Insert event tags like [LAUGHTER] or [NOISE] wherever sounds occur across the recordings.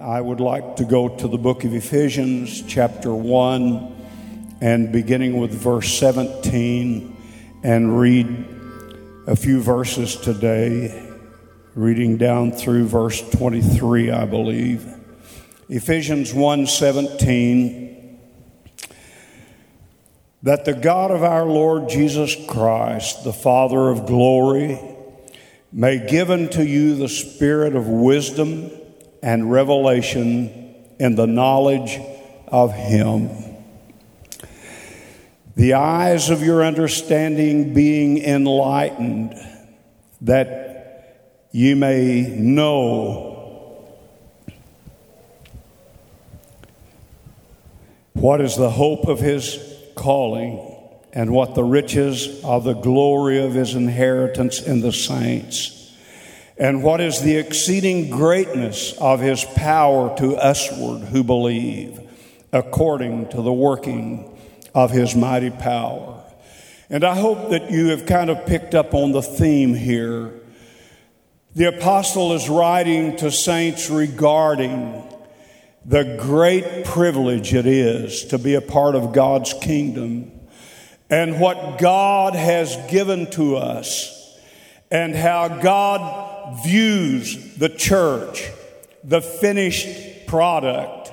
I would like to go to the book of Ephesians, chapter 1, and beginning with verse 17, and read a few verses today, reading down through verse 23, I believe. Ephesians 1 17. That the God of our Lord Jesus Christ, the Father of glory, may give unto you the spirit of wisdom and revelation in the knowledge of Him. The eyes of your understanding being enlightened, that you may know what is the hope of His calling and what the riches of the glory of His inheritance in the saints and what is the exceeding greatness of his power to usward who believe, according to the working of his mighty power. And I hope that you have kind of picked up on the theme here. The apostle is writing to saints regarding the great privilege it is to be a part of God's kingdom and what God has given to us and how God views the church, the finished product.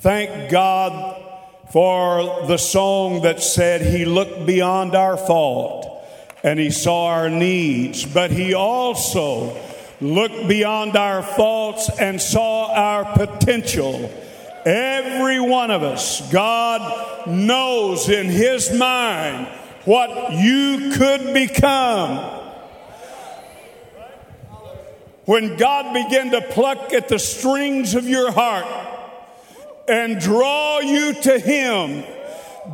Thank God for the song that said he looked beyond our fault and he saw our needs, but he also looked beyond our faults and saw our potential. Every one of us, God knows in his mind what you could become when God began to pluck at the strings of your heart and draw you to Him,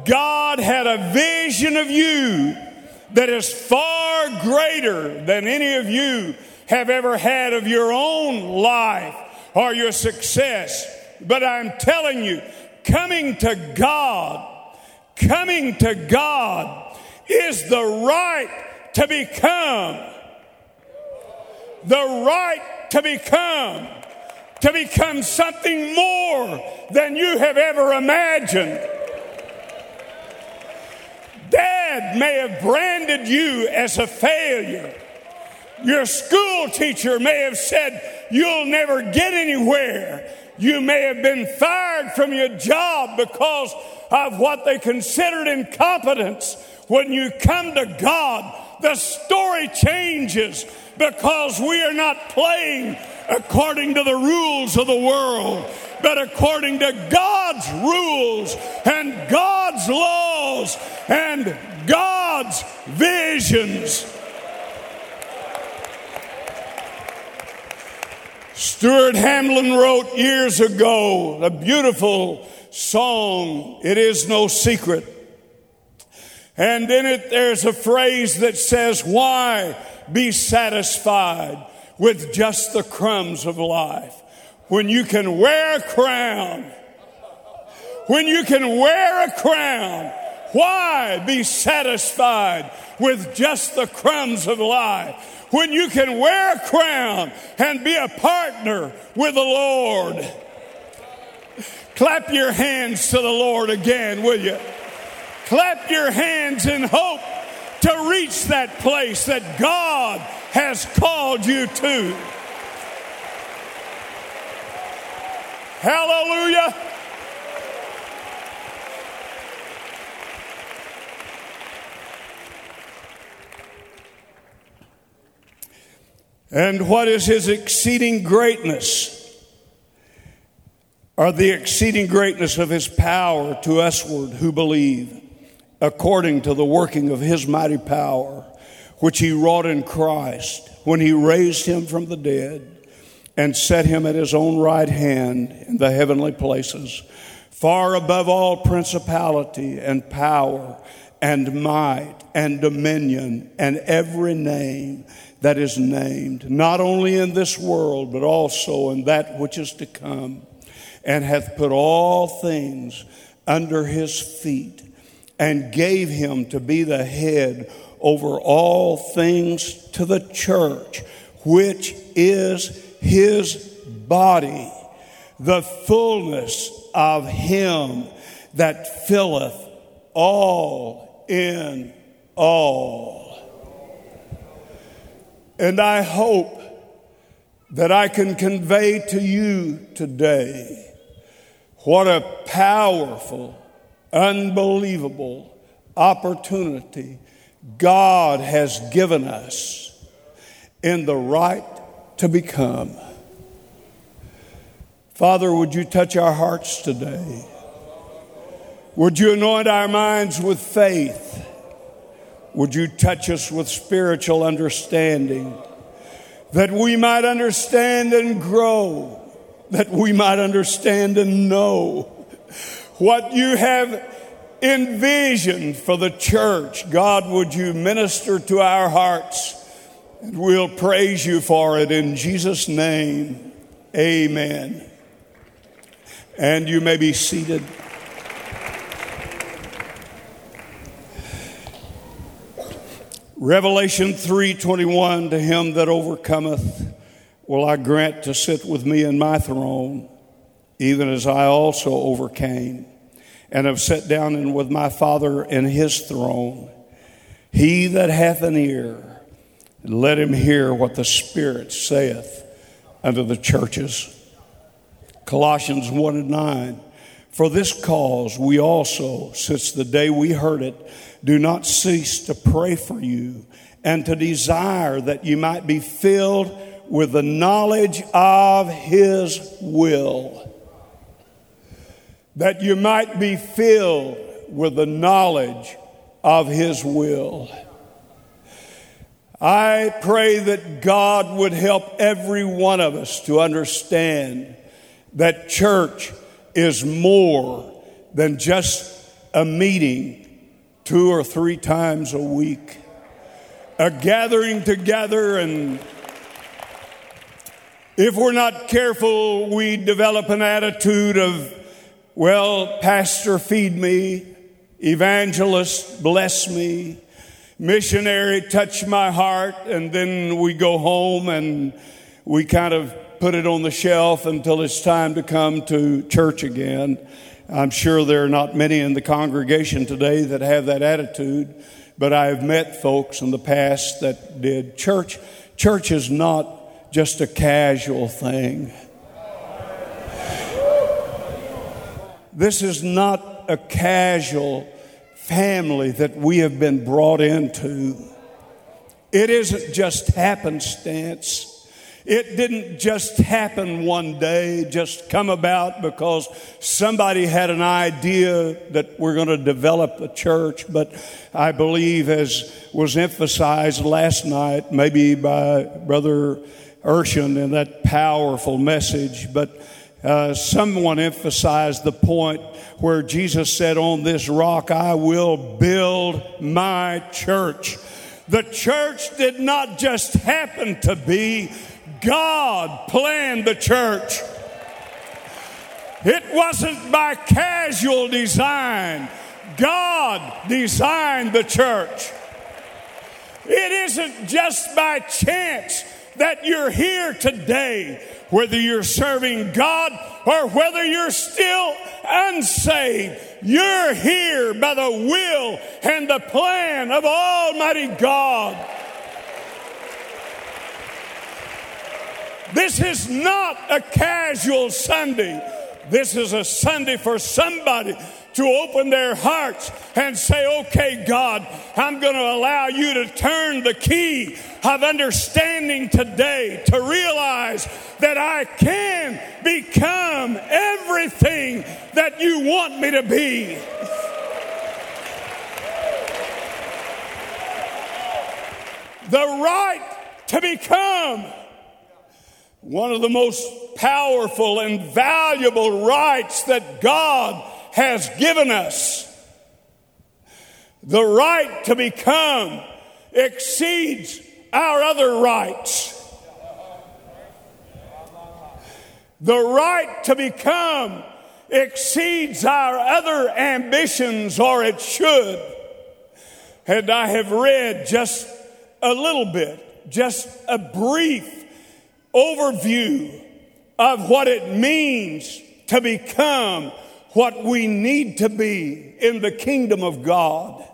God had a vision of you that is far greater than any of you have ever had of your own life or your success. But I'm telling you, coming to God, coming to God is the right to become the right to become, to become something more than you have ever imagined. Dad may have branded you as a failure. Your school teacher may have said you'll never get anywhere. You may have been fired from your job because of what they considered incompetence. When you come to God, the story changes because we are not playing according to the rules of the world, but according to God's rules and God's laws and God's visions. Stuart Hamblen wrote years ago a beautiful song, It Is No Secret. And in it, there's a phrase that says, Why be satisfied with just the crumbs of life when you can wear a crown? When you can wear a crown, why be satisfied with just the crumbs of life? When you can wear a crown and be a partner with the Lord. Clap your hands to the Lord again, will you? Clap your hands in hope to reach that place that God has called you to. Hallelujah. And what is his exceeding greatness? Or the exceeding greatness of his power to usward who believe according to the working of his mighty power, which he wrought in Christ when he raised him from the dead and set him at his own right hand in the heavenly places, far above all principality and power and might and dominion and every name that is named, not only in this world, but also in that which is to come, and hath put all things under his feet and gave him to be the head over all things to the church, which is his body, the fullness of Him that filleth all in all. And I hope that I can convey to you today what a powerful, unbelievable opportunity God has given us in the right to become. Father, would you touch our hearts today? Would you anoint our minds with faith? Would you touch us with spiritual understanding that we might understand and grow, that we might understand and know what you have envisioned for the church? God, would you minister to our hearts? And we'll praise you for it in Jesus' name. Amen. And you may be seated. Revelation 3:21 to him that overcometh will I grant to sit with me in my throne even as I also overcame and have sat down in with my father in his throne. He that hath an ear let him hear what the spirit saith unto the churches. Colossians 1 and 9 for this cause we also since the day we heard it do not cease to pray for you and to desire that you might be filled with the knowledge of His will. That you might be filled with the knowledge of His will. I pray that God would help every one of us to understand that church is more than just a meeting two or three times a week, a gathering together, and if we're not careful, we develop an attitude of, well, Pastor, feed me, evangelist, bless me, missionary, touch my heart, and then we go home and we kind of put it on the shelf until it's time to come to church again. I'm sure there are not many in the congregation today that have that attitude, but I have met folks in the past that did. Church, church is not just a casual thing. This is not a casual family that we have been brought into. It isn't just happenstance. It didn't just happen one day, just come about because somebody had an idea that we're going to develop a church. But I believe, as was emphasized last night, maybe by Brother Urshan in that powerful message, but uh, someone emphasized the point where Jesus said, On this rock I will build my church. The church did not just happen to be, God planned the church. It wasn't by casual design. God designed the church. It isn't just by chance that you're here today, whether you're serving God or whether you're still unsaved. You're here by the will and the plan of Almighty God. This is not a casual Sunday. This is a Sunday for somebody to open their hearts and say, okay, God, I'm going to allow you to turn the key of understanding today to realize that I can become everything that you want me to be. The right to become one of the most powerful and valuable rights that God has given us. The right to become exceeds our other rights. The right to become exceeds our other ambitions, or it should. And I have read just a little bit, just a brief overview of what it means to become what we need to be in the kingdom of God.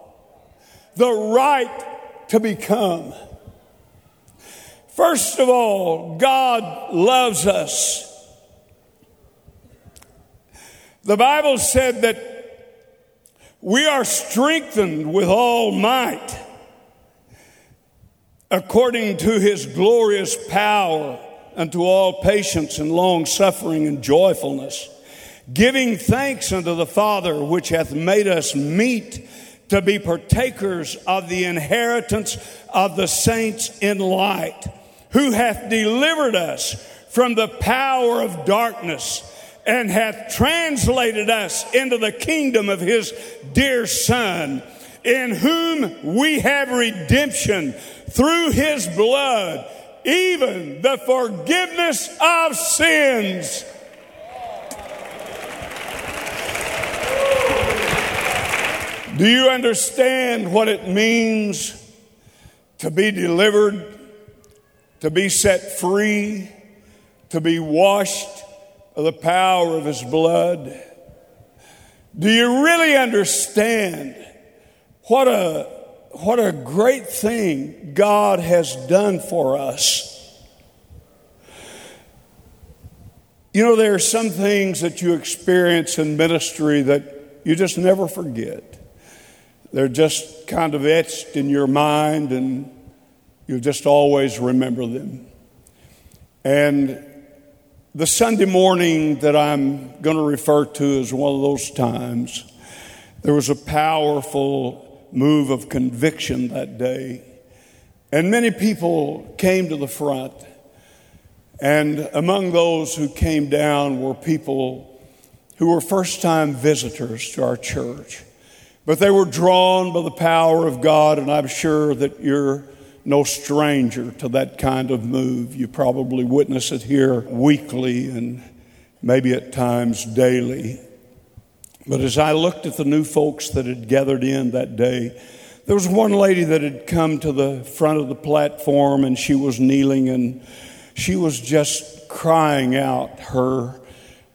The right to become. First of all, God loves us. The Bible said that we are strengthened with all might according to his glorious power unto all patience and long suffering and joyfulness, giving thanks unto the Father which hath made us meet to be partakers of the inheritance of the saints in light, who hath delivered us from the power of darkness and hath translated us into the kingdom of his dear Son, in whom we have redemption through his blood, even the forgiveness of sins. Do you understand what it means to be delivered, to be set free, to be washed of the power of His blood? Do you really understand what a, what a great thing God has done for us? You know, there are some things that you experience in ministry that you just never forget. They're just kind of etched in your mind, and you just always remember them. And the Sunday morning that I'm going to refer to is one of those times. There was a powerful move of conviction that day, and many people came to the front. And among those who came down were people who were first time visitors to our church. But they were drawn by the power of God, and I'm sure that you're no stranger to that kind of move. You probably witness it here weekly and maybe at times daily. But as I looked at the new folks that had gathered in that day, there was one lady that had come to the front of the platform and she was kneeling and she was just crying out her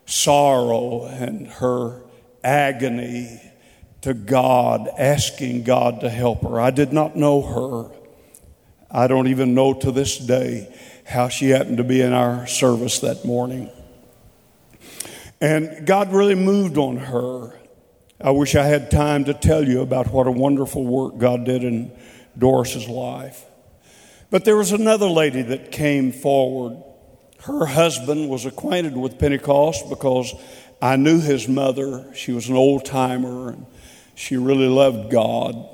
sorrow and her agony to God, asking God to help her. I did not know her. I don't even know to this day how she happened to be in our service that morning. And God really moved on her. I wish I had time to tell you about what a wonderful work God did in Doris's life. But there was another lady that came forward. Her husband was acquainted with Pentecost because I knew his mother. She was an old timer she really loved God.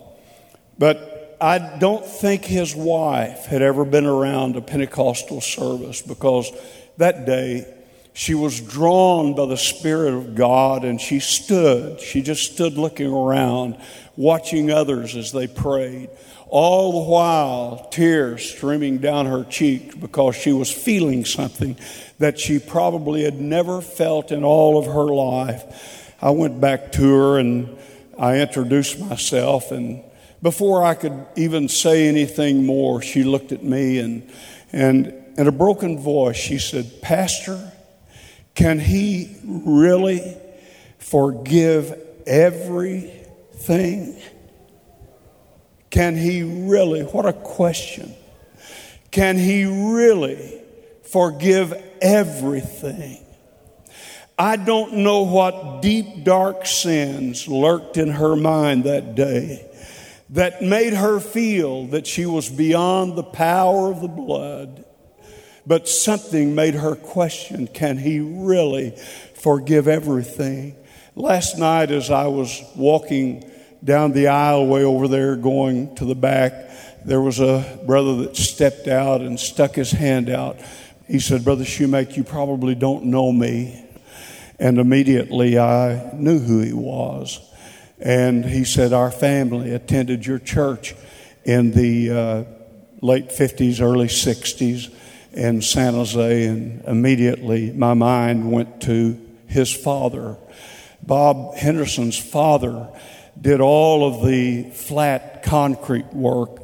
But I don't think his wife had ever been around a Pentecostal service because that day she was drawn by the Spirit of God and she stood. She just stood looking around, watching others as they prayed. All the while, tears streaming down her cheeks because she was feeling something that she probably had never felt in all of her life. I went back to her and I introduced myself, and before I could even say anything more, she looked at me and, and in a broken voice, she said, Pastor, can he really forgive everything? Can he really? What a question. Can he really forgive everything? I don't know what deep, dark sins lurked in her mind that day that made her feel that she was beyond the power of the blood. But something made her question can he really forgive everything? Last night, as I was walking down the aisleway over there going to the back, there was a brother that stepped out and stuck his hand out. He said, Brother Shoemake, you probably don't know me. And immediately I knew who he was. And he said, Our family attended your church in the uh, late 50s, early 60s in San Jose. And immediately my mind went to his father. Bob Henderson's father did all of the flat concrete work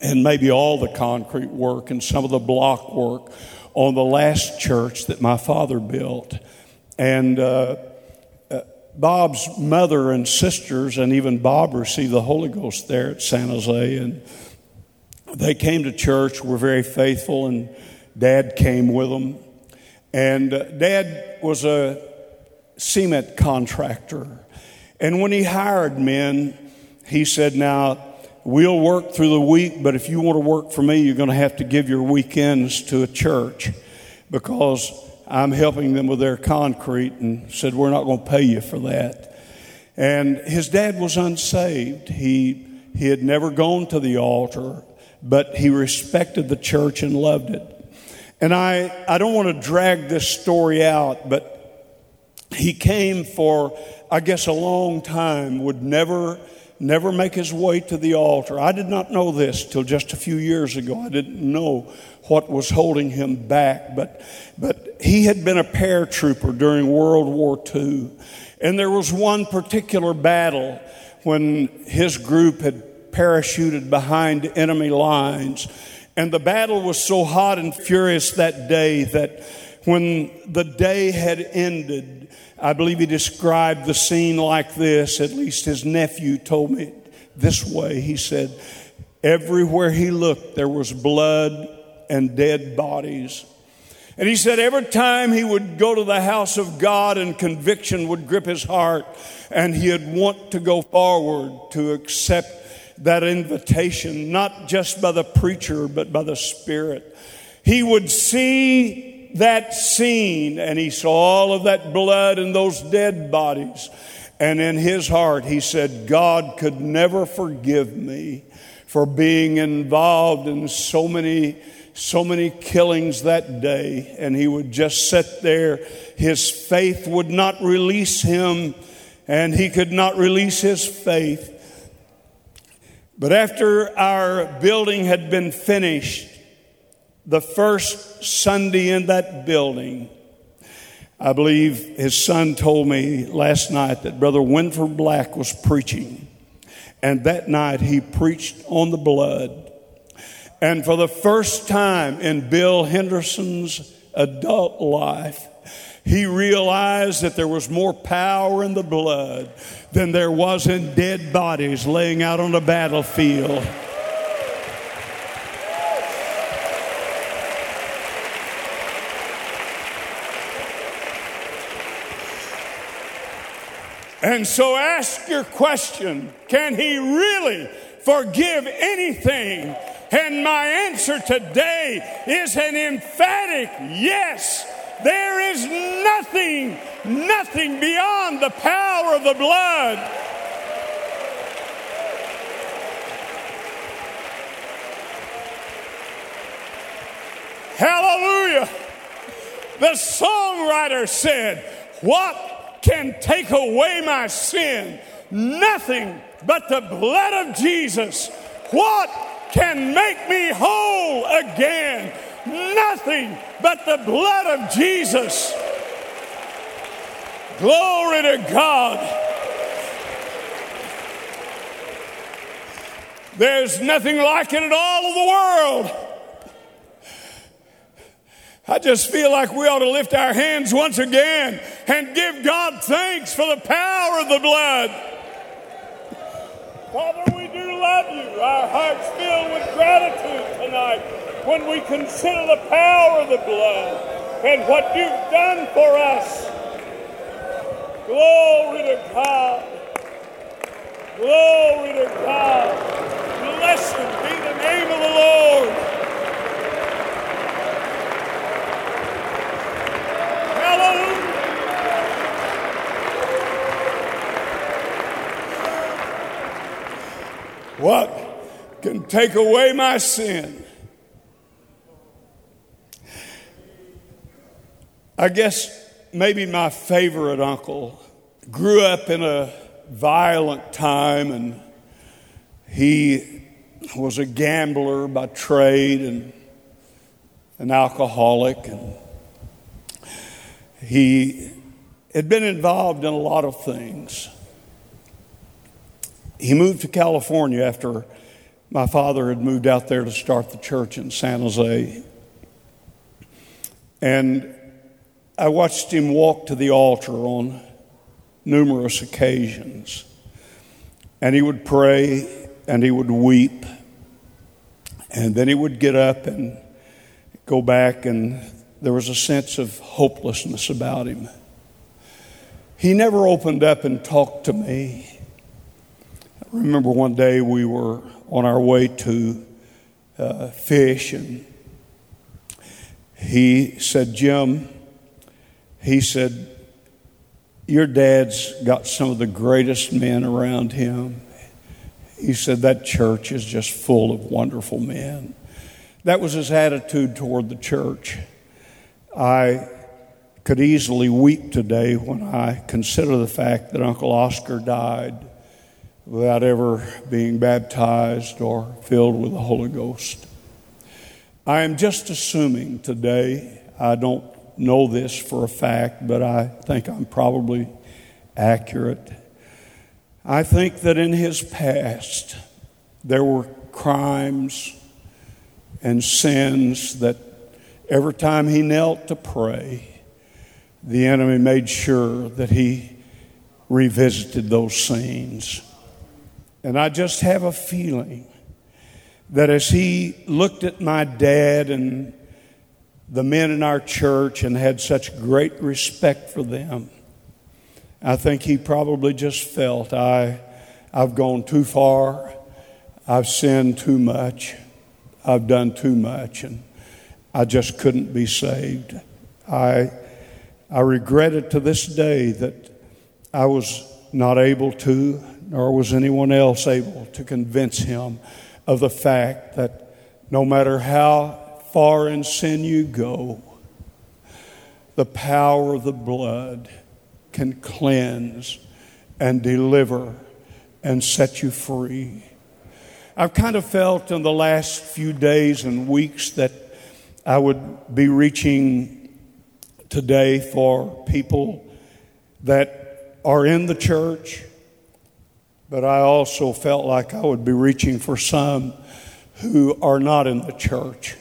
and maybe all the concrete work and some of the block work on the last church that my father built. And uh, uh, Bob's mother and sisters, and even Bob received the Holy Ghost there at San Jose. And they came to church, were very faithful, and dad came with them. And uh, dad was a cement contractor. And when he hired men, he said, Now, we'll work through the week, but if you want to work for me, you're going to have to give your weekends to a church because I'm helping them with their concrete and said, We're not going to pay you for that. And his dad was unsaved. He, he had never gone to the altar, but he respected the church and loved it. And I, I don't want to drag this story out, but he came for, I guess, a long time, would never, never make his way to the altar. I did not know this till just a few years ago. I didn't know what was holding him back, but, but he had been a paratrooper during World War II. And there was one particular battle when his group had parachuted behind enemy lines and the battle was so hot and furious that day that when the day had ended, I believe he described the scene like this. At least his nephew told me this way. He said, Everywhere he looked, there was blood and dead bodies. And he said every time he would go to the house of God and conviction would grip his heart and he'd want to go forward to accept that invitation, not just by the preacher, but by the Spirit. He would see that scene and he saw all of that blood and those dead bodies. And in his heart, he said, God could never forgive me for being involved in so many, so many killings that day. And he would just sit there. His faith would not release him, and he could not release his faith. But after our building had been finished, the first Sunday in that building, I believe his son told me last night that Brother Winford Black was preaching. And that night he preached on the blood. And for the first time in Bill Henderson's adult life, he realized that there was more power in the blood than there was in dead bodies laying out on the battlefield. And so ask your question can he really forgive anything? And my answer today is an emphatic yes. There is nothing, nothing beyond the power of the blood. Hallelujah. The songwriter said, What can take away my sin? Nothing but the blood of Jesus. What can make me whole again? Nothing but the blood of Jesus. Glory to God. There's nothing like it in all of the world. I just feel like we ought to lift our hands once again and give God thanks for the power of the blood. Father, you. Our hearts filled with gratitude tonight when we consider the power of the blood and what you've done for us. Glory to God. Glory to God. Blessed be the name of the Lord. Hallelujah. What can take away my sin? I guess maybe my favorite uncle grew up in a violent time and he was a gambler by trade and an alcoholic and he had been involved in a lot of things. He moved to California after my father had moved out there to start the church in San Jose. And I watched him walk to the altar on numerous occasions. And he would pray and he would weep. And then he would get up and go back, and there was a sense of hopelessness about him. He never opened up and talked to me. Remember one day we were on our way to uh, fish, and he said, Jim, he said, Your dad's got some of the greatest men around him. He said, That church is just full of wonderful men. That was his attitude toward the church. I could easily weep today when I consider the fact that Uncle Oscar died without ever being baptized or filled with the Holy Ghost. I am just assuming today, I don't know this for a fact, but I think I'm probably accurate. I think that in his past, there were crimes and sins that every time he knelt to pray, the enemy made sure that he revisited those scenes. And I just have a feeling that as he looked at my dad and the men in our church and had such great respect for them, I think he probably just felt I, I've gone too far, I've sinned too much, I've done too much, and I just couldn't be saved. I, I regret it to this day that I was not able to nor was anyone else able to convince him of the fact that no matter how far in sin you go, the power of the blood can cleanse and deliver and set you free. I've kind of felt in the last few days and weeks that I would be reaching today for people that are in the church but I also felt like I would be reaching for some who are not in the church.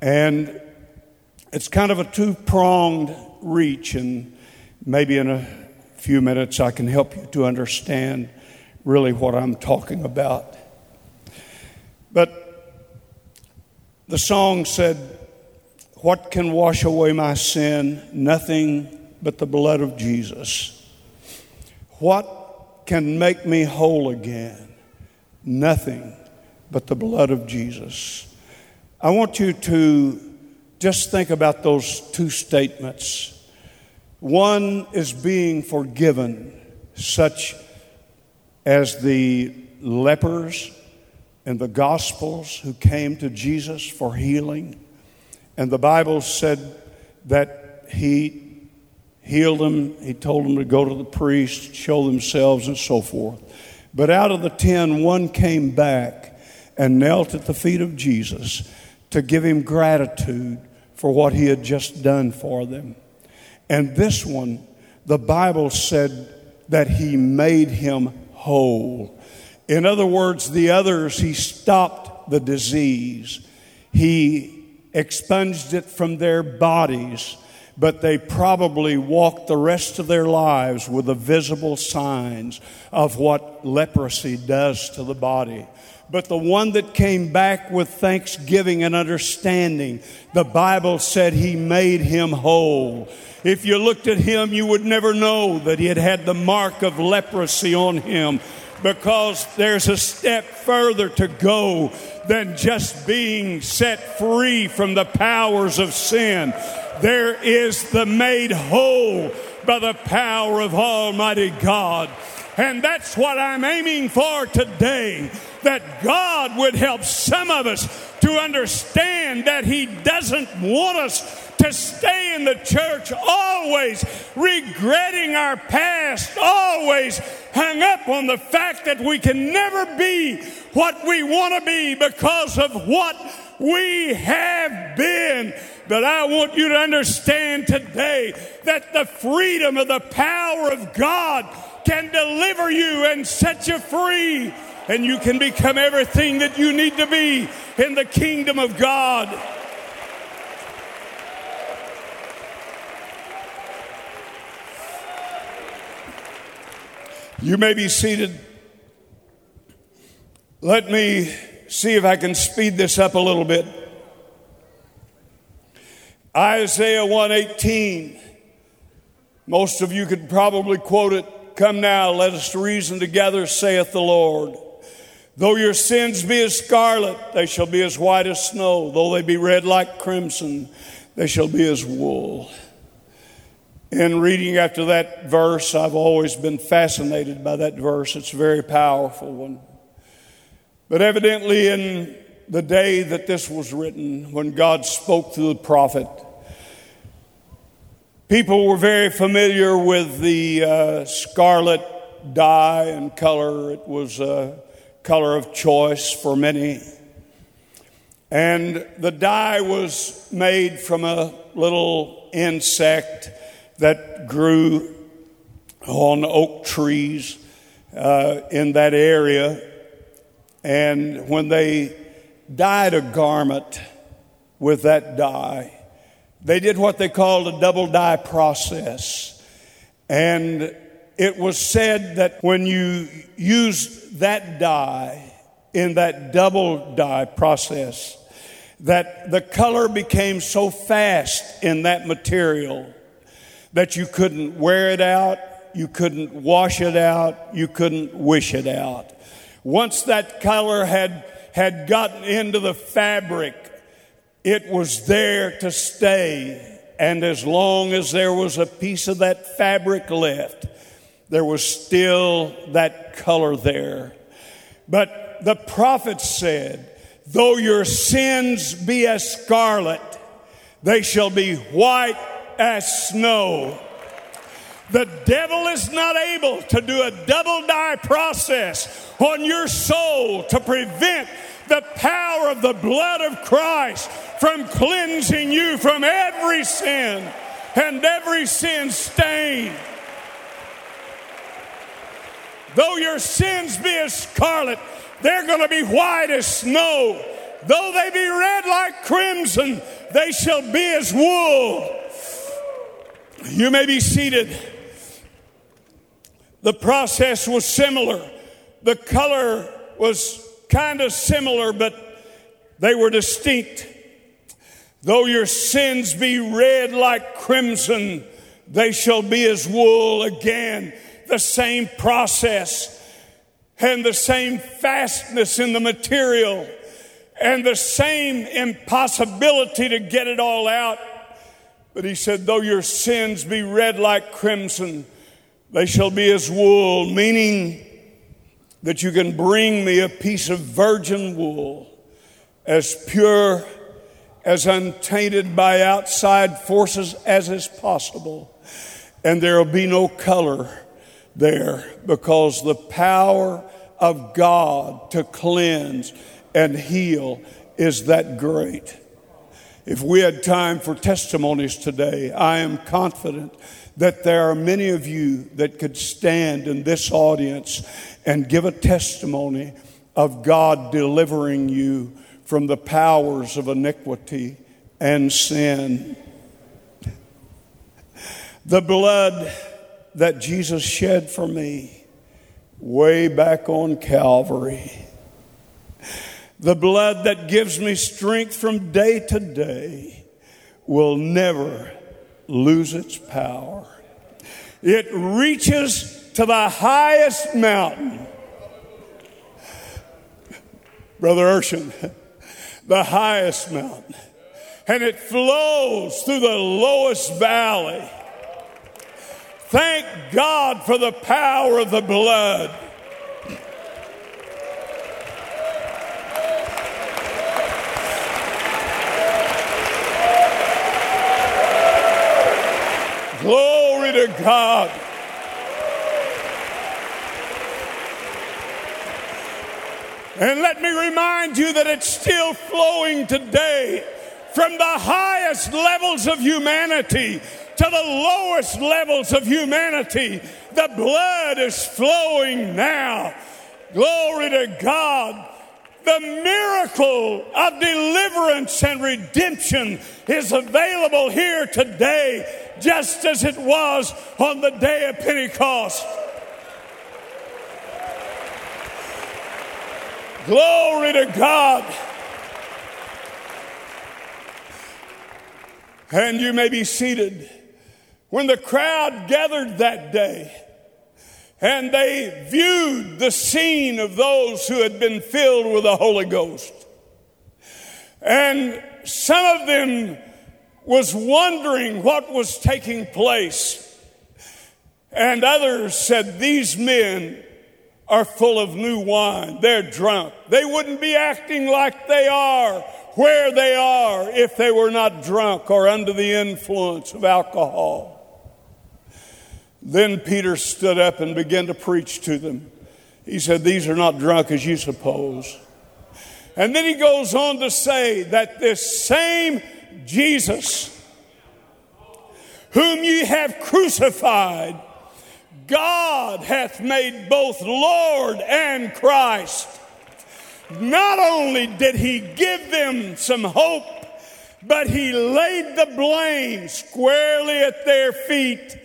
And it's kind of a two pronged reach, and maybe in a few minutes I can help you to understand really what I'm talking about. But the song said, What can wash away my sin? Nothing but the blood of Jesus. What can make me whole again? Nothing but the blood of Jesus. I want you to just think about those two statements. One is being forgiven, such as the lepers in the Gospels who came to Jesus for healing. And the Bible said that he healed them. He told them to go to the priest, show themselves, and so forth. But out of the ten, one came back and knelt at the feet of Jesus to give him gratitude for what he had just done for them. And this one, the Bible said that he made him whole. In other words, the others, he stopped the disease, he expunged it from their bodies but they probably walked the rest of their lives with the visible signs of what leprosy does to the body. But the one that came back with thanksgiving and understanding, the Bible said he made him whole. If you looked at him, you would never know that he had had the mark of leprosy on him because there's a step further to go than just being set free from the powers of sin. There is the made whole by the power of Almighty God. And that's what I'm aiming for today. That God would help some of us to understand that He doesn't want us to stay in the church, always regretting our past, always hung up on the fact that we can never be what we want to be because of what we have been. But I want you to understand today that the freedom of the power of God can deliver you and set you free. And you can become everything that you need to be in the kingdom of God. You may be seated. Let me see if I can speed this up a little bit. Isaiah 118. Most of you could probably quote it. Come now, let us reason together, saith the Lord. Though your sins be as scarlet, they shall be as white as snow. Though they be red like crimson, they shall be as wool. In reading after that verse, I've always been fascinated by that verse. It's a very powerful one. But evidently, in the day that this was written, when God spoke through the prophet, people were very familiar with the uh, scarlet dye and color. It was a color of choice for many. And the dye was made from a little insect that grew on oak trees uh, in that area. And when they dyed a garment with that dye, they did what they called a double dye process. And it was said that when you used that dye in that double dye process, that the color became so fast in that material that you couldn't wear it out, you couldn't wash it out, you couldn't wish it out. Once that color had, had gotten into the fabric, it was there to stay. And as long as there was a piece of that fabric left, there was still that color there. But the prophet said, though your sins be as scarlet, they shall be white as snow. The devil is not able to do a double dye process on your soul to prevent the power of the blood of Christ from cleansing you from every sin and every sin stain. Though your sins be as scarlet, they're going to be white as snow. Though they be red like crimson, they shall be as wool. You may be seated. The process was similar. The color was kind of similar, but they were distinct. Though your sins be red like crimson, they shall be as wool. Again, the same process and the same fastness in the material and the same impossibility to get it all out but he said, Though your sins be red like crimson, they shall be as wool, meaning that you can bring me a piece of virgin wool as pure, as untainted by outside forces as is possible. And there will be no color there because the power of God to cleanse and heal is that great. If we had time for testimonies today, I am confident that there are many of you that could stand in this audience and give a testimony of God delivering you from the powers of iniquity and sin. The blood that Jesus shed for me way back on Calvary the blood that gives me strength from day to day will never lose its power. It reaches to the highest mountain. Brother Urshan, [LAUGHS] the highest mountain. And it flows through the lowest valley. Thank God for the power of the blood. Glory to God. And let me remind you that it's still flowing today from the highest levels of humanity to the lowest levels of humanity. The blood is flowing now. Glory to God. The miracle of deliverance and redemption is available here today, just as it was on the day of Pentecost. Glory to God. And you may be seated. When the crowd gathered that day, and they viewed the scene of those who had been filled with the Holy Ghost. And some of them was wondering what was taking place. And others said, These men are full of new wine. They're drunk. They wouldn't be acting like they are where they are if they were not drunk or under the influence of alcohol. Then Peter stood up and began to preach to them. He said, These are not drunk as you suppose. And then he goes on to say that this same Jesus, whom ye have crucified, God hath made both Lord and Christ. Not only did he give them some hope, but he laid the blame squarely at their feet.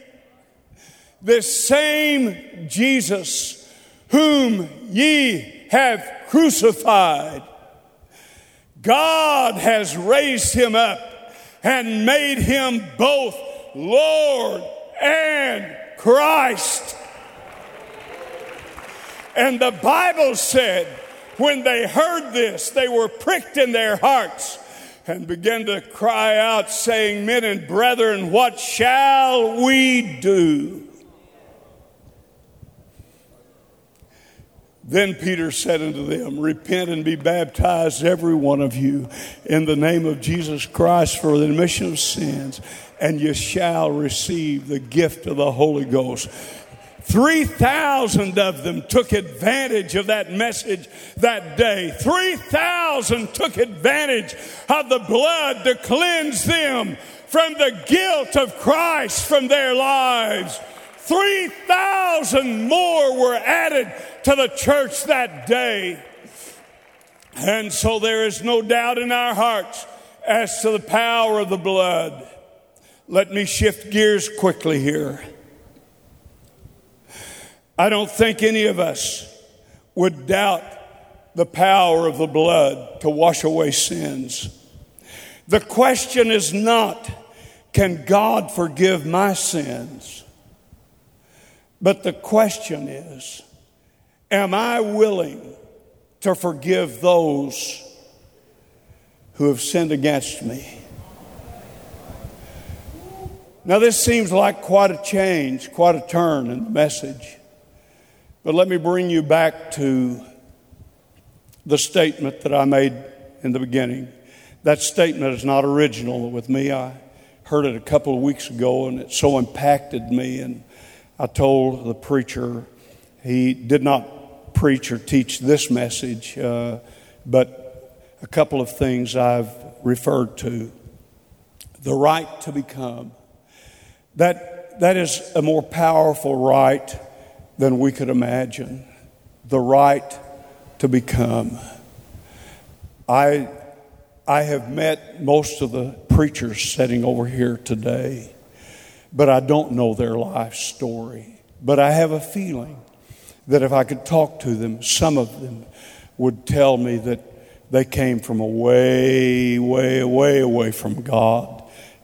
This same Jesus, whom ye have crucified, God has raised him up and made him both Lord and Christ. And the Bible said, when they heard this, they were pricked in their hearts and began to cry out, saying, Men and brethren, what shall we do? Then Peter said unto them, Repent and be baptized, every one of you, in the name of Jesus Christ for the remission of sins, and you shall receive the gift of the Holy Ghost. 3,000 of them took advantage of that message that day. 3,000 took advantage of the blood to cleanse them from the guilt of Christ from their lives. 3,000 more were added to the church that day. And so there is no doubt in our hearts as to the power of the blood. Let me shift gears quickly here. I don't think any of us would doubt the power of the blood to wash away sins. The question is not, can God forgive my sins? But the question is, am I willing to forgive those who have sinned against me? Now, this seems like quite a change, quite a turn in the message. But let me bring you back to the statement that I made in the beginning. That statement is not original with me. I heard it a couple of weeks ago and it so impacted me. And I told the preacher he did not preach or teach this message, uh, but a couple of things I've referred to. The right to become. That, that is a more powerful right than we could imagine. The right to become. I, I have met most of the preachers sitting over here today but I don't know their life story. But I have a feeling that if I could talk to them, some of them would tell me that they came from a way, way, way away from God.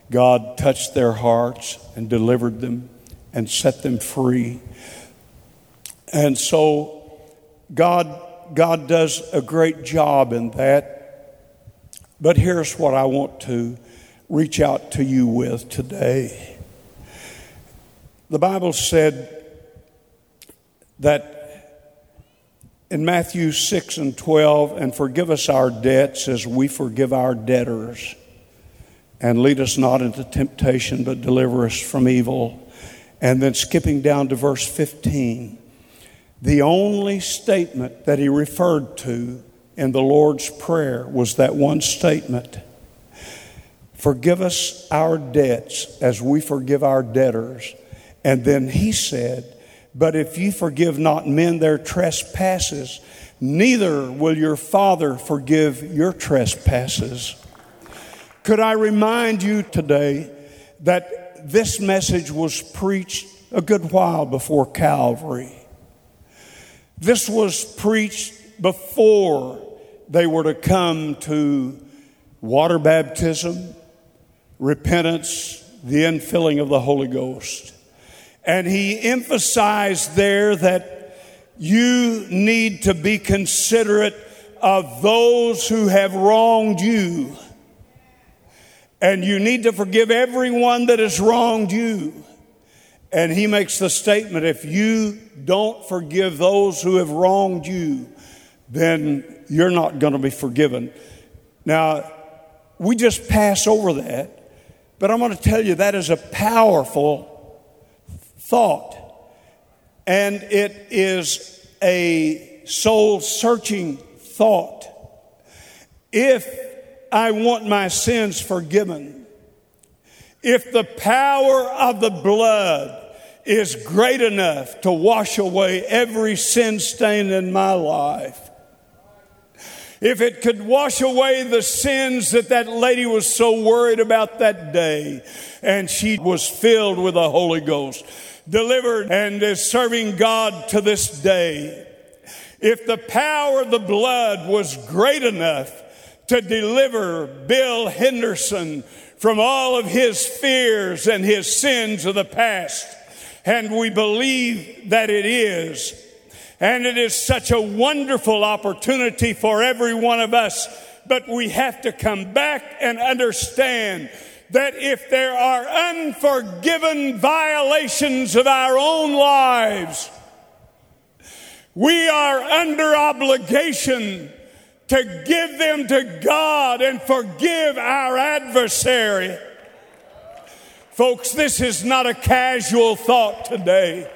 God touched their hearts and delivered them and set them free. And so God, God does a great job in that. But here's what I want to reach out to you with today. The Bible said that in Matthew 6 and 12, and forgive us our debts as we forgive our debtors, and lead us not into temptation, but deliver us from evil. And then skipping down to verse 15, the only statement that he referred to in the Lord's Prayer was that one statement Forgive us our debts as we forgive our debtors and then he said, But if you forgive not men their trespasses, neither will your Father forgive your trespasses. Could I remind you today that this message was preached a good while before Calvary? This was preached before they were to come to water baptism, repentance, the infilling of the Holy Ghost. And he emphasized there that you need to be considerate of those who have wronged you. And you need to forgive everyone that has wronged you. And he makes the statement if you don't forgive those who have wronged you, then you're not going to be forgiven. Now, we just pass over that, but I'm going to tell you that is a powerful thought. And it is a soul searching thought. If I want my sins forgiven, if the power of the blood is great enough to wash away every sin stain in my life. If it could wash away the sins that that lady was so worried about that day, and she was filled with the Holy Ghost, delivered and is serving God to this day. If the power of the blood was great enough to deliver Bill Henderson from all of his fears and his sins of the past, and we believe that it is. And it is such a wonderful opportunity for every one of us. But we have to come back and understand that if there are unforgiven violations of our own lives, we are under obligation to give them to God and forgive our adversary. Folks, this is not a casual thought today.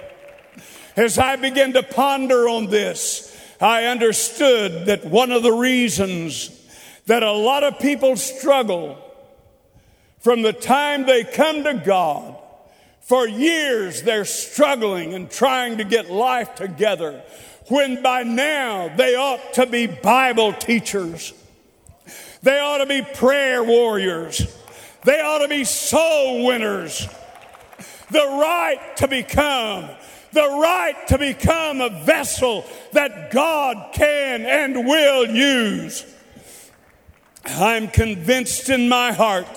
As I began to ponder on this, I understood that one of the reasons that a lot of people struggle from the time they come to God, for years they're struggling and trying to get life together, when by now they ought to be Bible teachers. They ought to be prayer warriors. They ought to be soul winners. The right to become, the right to become a vessel that God can and will use. I'm convinced in my heart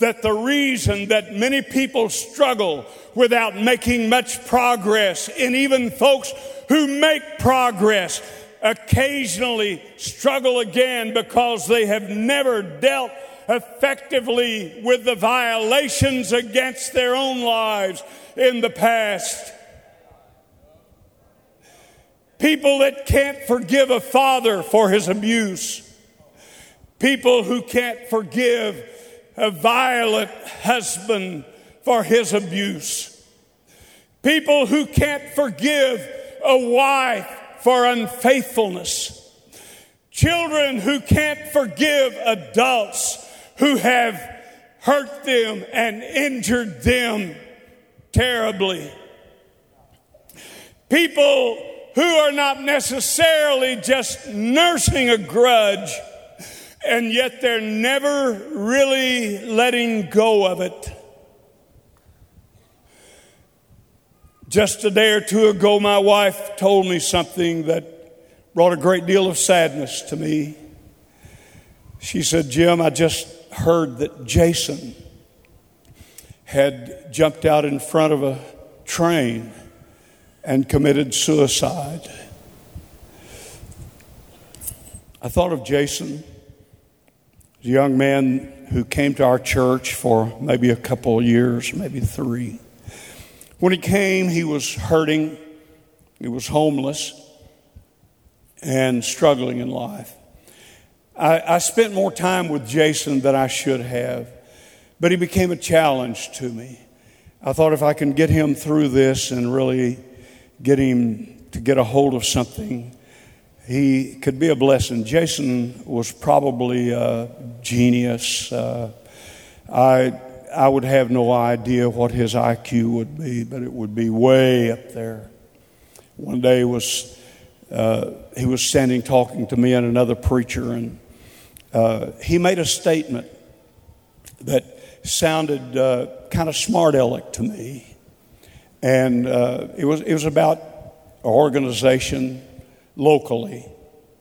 that the reason that many people struggle without making much progress, and even folks who make progress occasionally struggle again because they have never dealt effectively with the violations against their own lives in the past. People that can't forgive a father for his abuse. People who can't forgive a violent husband for his abuse. People who can't forgive a wife for unfaithfulness. Children who can't forgive adults who have hurt them and injured them terribly. People who are not necessarily just nursing a grudge, and yet they're never really letting go of it. Just a day or two ago, my wife told me something that brought a great deal of sadness to me. She said, Jim, I just heard that Jason had jumped out in front of a train and committed suicide. I thought of Jason, a young man who came to our church for maybe a couple of years, maybe three. When he came, he was hurting, he was homeless, and struggling in life. I, I spent more time with Jason than I should have, but he became a challenge to me. I thought if I can get him through this and really get him to get a hold of something, he could be a blessing. Jason was probably a genius. Uh, I, I would have no idea what his IQ would be, but it would be way up there. One day was uh, he was standing talking to me and another preacher, and uh, he made a statement that sounded uh, kind of smart aleck to me. And uh, it, was, it was about an organization locally.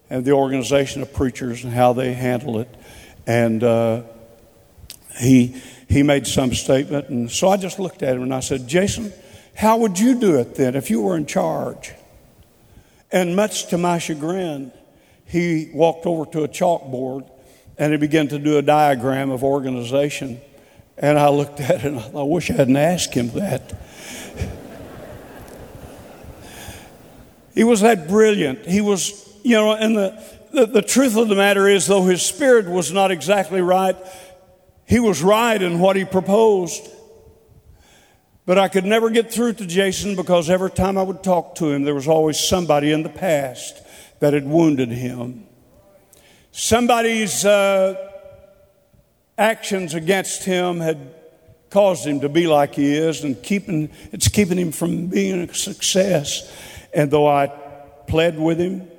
and the organization of preachers and how they handle it. And uh, he, he made some statement. And so I just looked at him and I said, Jason, how would you do it then if you were in charge? And much to my chagrin, he walked over to a chalkboard and he began to do a diagram of organization. And I looked at it and I, I wish I hadn't asked him that. He was that brilliant. He was, you know, and the, the, the truth of the matter is, though his spirit was not exactly right, he was right in what he proposed. But I could never get through to Jason because every time I would talk to him, there was always somebody in the past that had wounded him. Somebody's uh, actions against him had caused him to be like he is, and keeping, it's keeping him from being a success. And though I pled with him,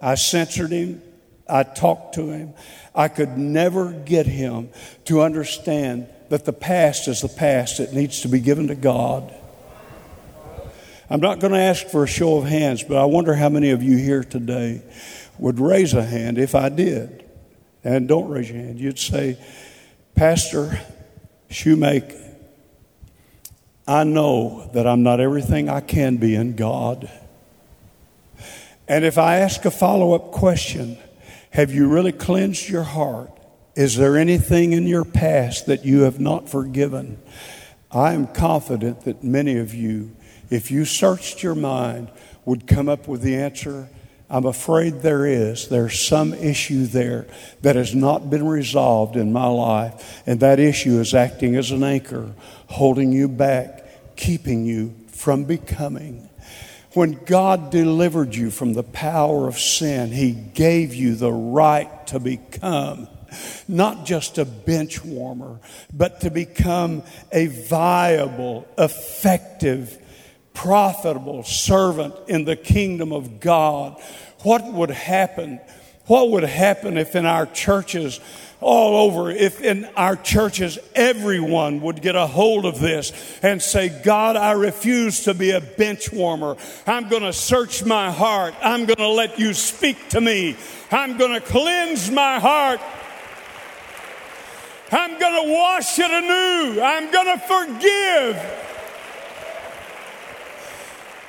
I censored him, I talked to him, I could never get him to understand that the past is the past. It needs to be given to God. I'm not going to ask for a show of hands, but I wonder how many of you here today would raise a hand if I did. And don't raise your hand. You'd say, Pastor Shoemake, I know that I'm not everything I can be in God. And if I ask a follow up question, have you really cleansed your heart? Is there anything in your past that you have not forgiven? I am confident that many of you, if you searched your mind, would come up with the answer. I'm afraid there is. There's some issue there that has not been resolved in my life, and that issue is acting as an anchor, holding you back, keeping you from becoming. When God delivered you from the power of sin, He gave you the right to become not just a bench warmer, but to become a viable, effective, profitable servant in the kingdom of God. What would happen? What would happen if in our churches, all over, if in our churches everyone would get a hold of this and say, God, I refuse to be a bench warmer. I'm going to search my heart. I'm going to let you speak to me. I'm going to cleanse my heart I'm going to wash it anew. I'm going to forgive.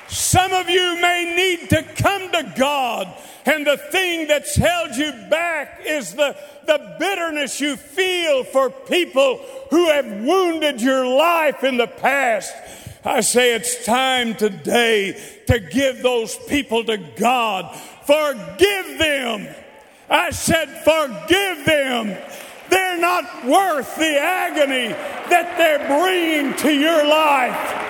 Some of you may need to come to God, and the thing that's held you back is the, the bitterness you feel for people who have wounded your life in the past. I say it's time today to give those people to God. Forgive them. I said, forgive them they're not worth the agony that they're bringing to your life.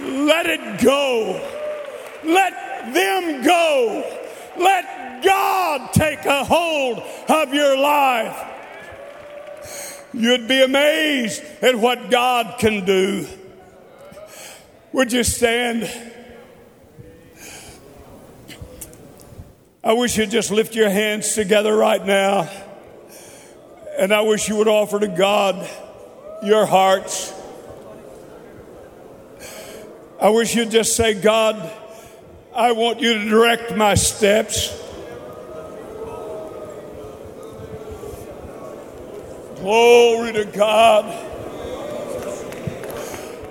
Let it go. Let them go. Let God take a hold of your life. You'd be amazed at what God can do. Would you stand? I wish you'd just lift your hands together right now. And I wish you would offer to God your hearts. I wish you'd just say, God, I want you to direct my steps. Glory to God.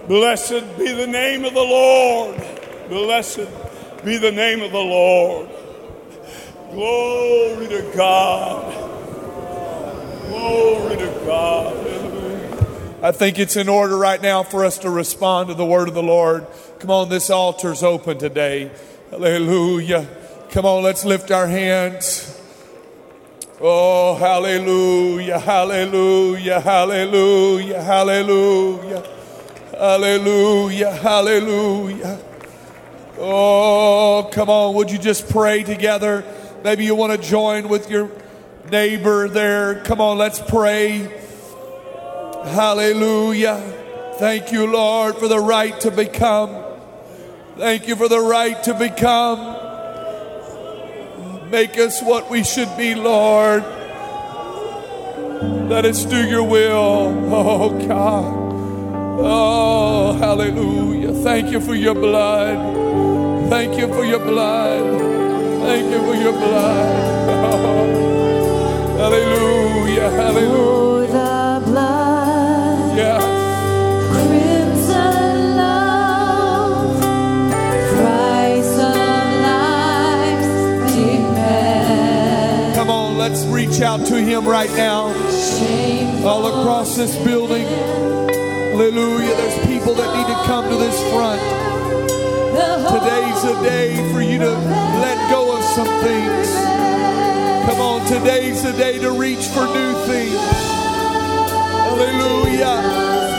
Blessed be the name of the Lord. Blessed be the name of the Lord. Glory to God. Glory to God. I think it's in order right now for us to respond to the word of the Lord. Come on, this altar's open today. Hallelujah. Come on, let's lift our hands. Oh, hallelujah, hallelujah, hallelujah, hallelujah, hallelujah, hallelujah. Oh, come on, would you just pray together? Maybe you want to join with your neighbor there. Come on, let's pray. Hallelujah. Thank you, Lord, for the right to become. Thank you for the right to become. Make us what we should be, Lord. Let us do your will. [LAUGHS] Oh, God. Oh, hallelujah. Thank you for your blood. Thank you for your blood. Thank you for your blood. [LAUGHS] hallelujah. Hallelujah. Let's reach out to him right now. All across this building. Hallelujah. There's people that need to come to this front. Today's a day for you to let go of some things. Come on, today's the day to reach for new things. Hallelujah.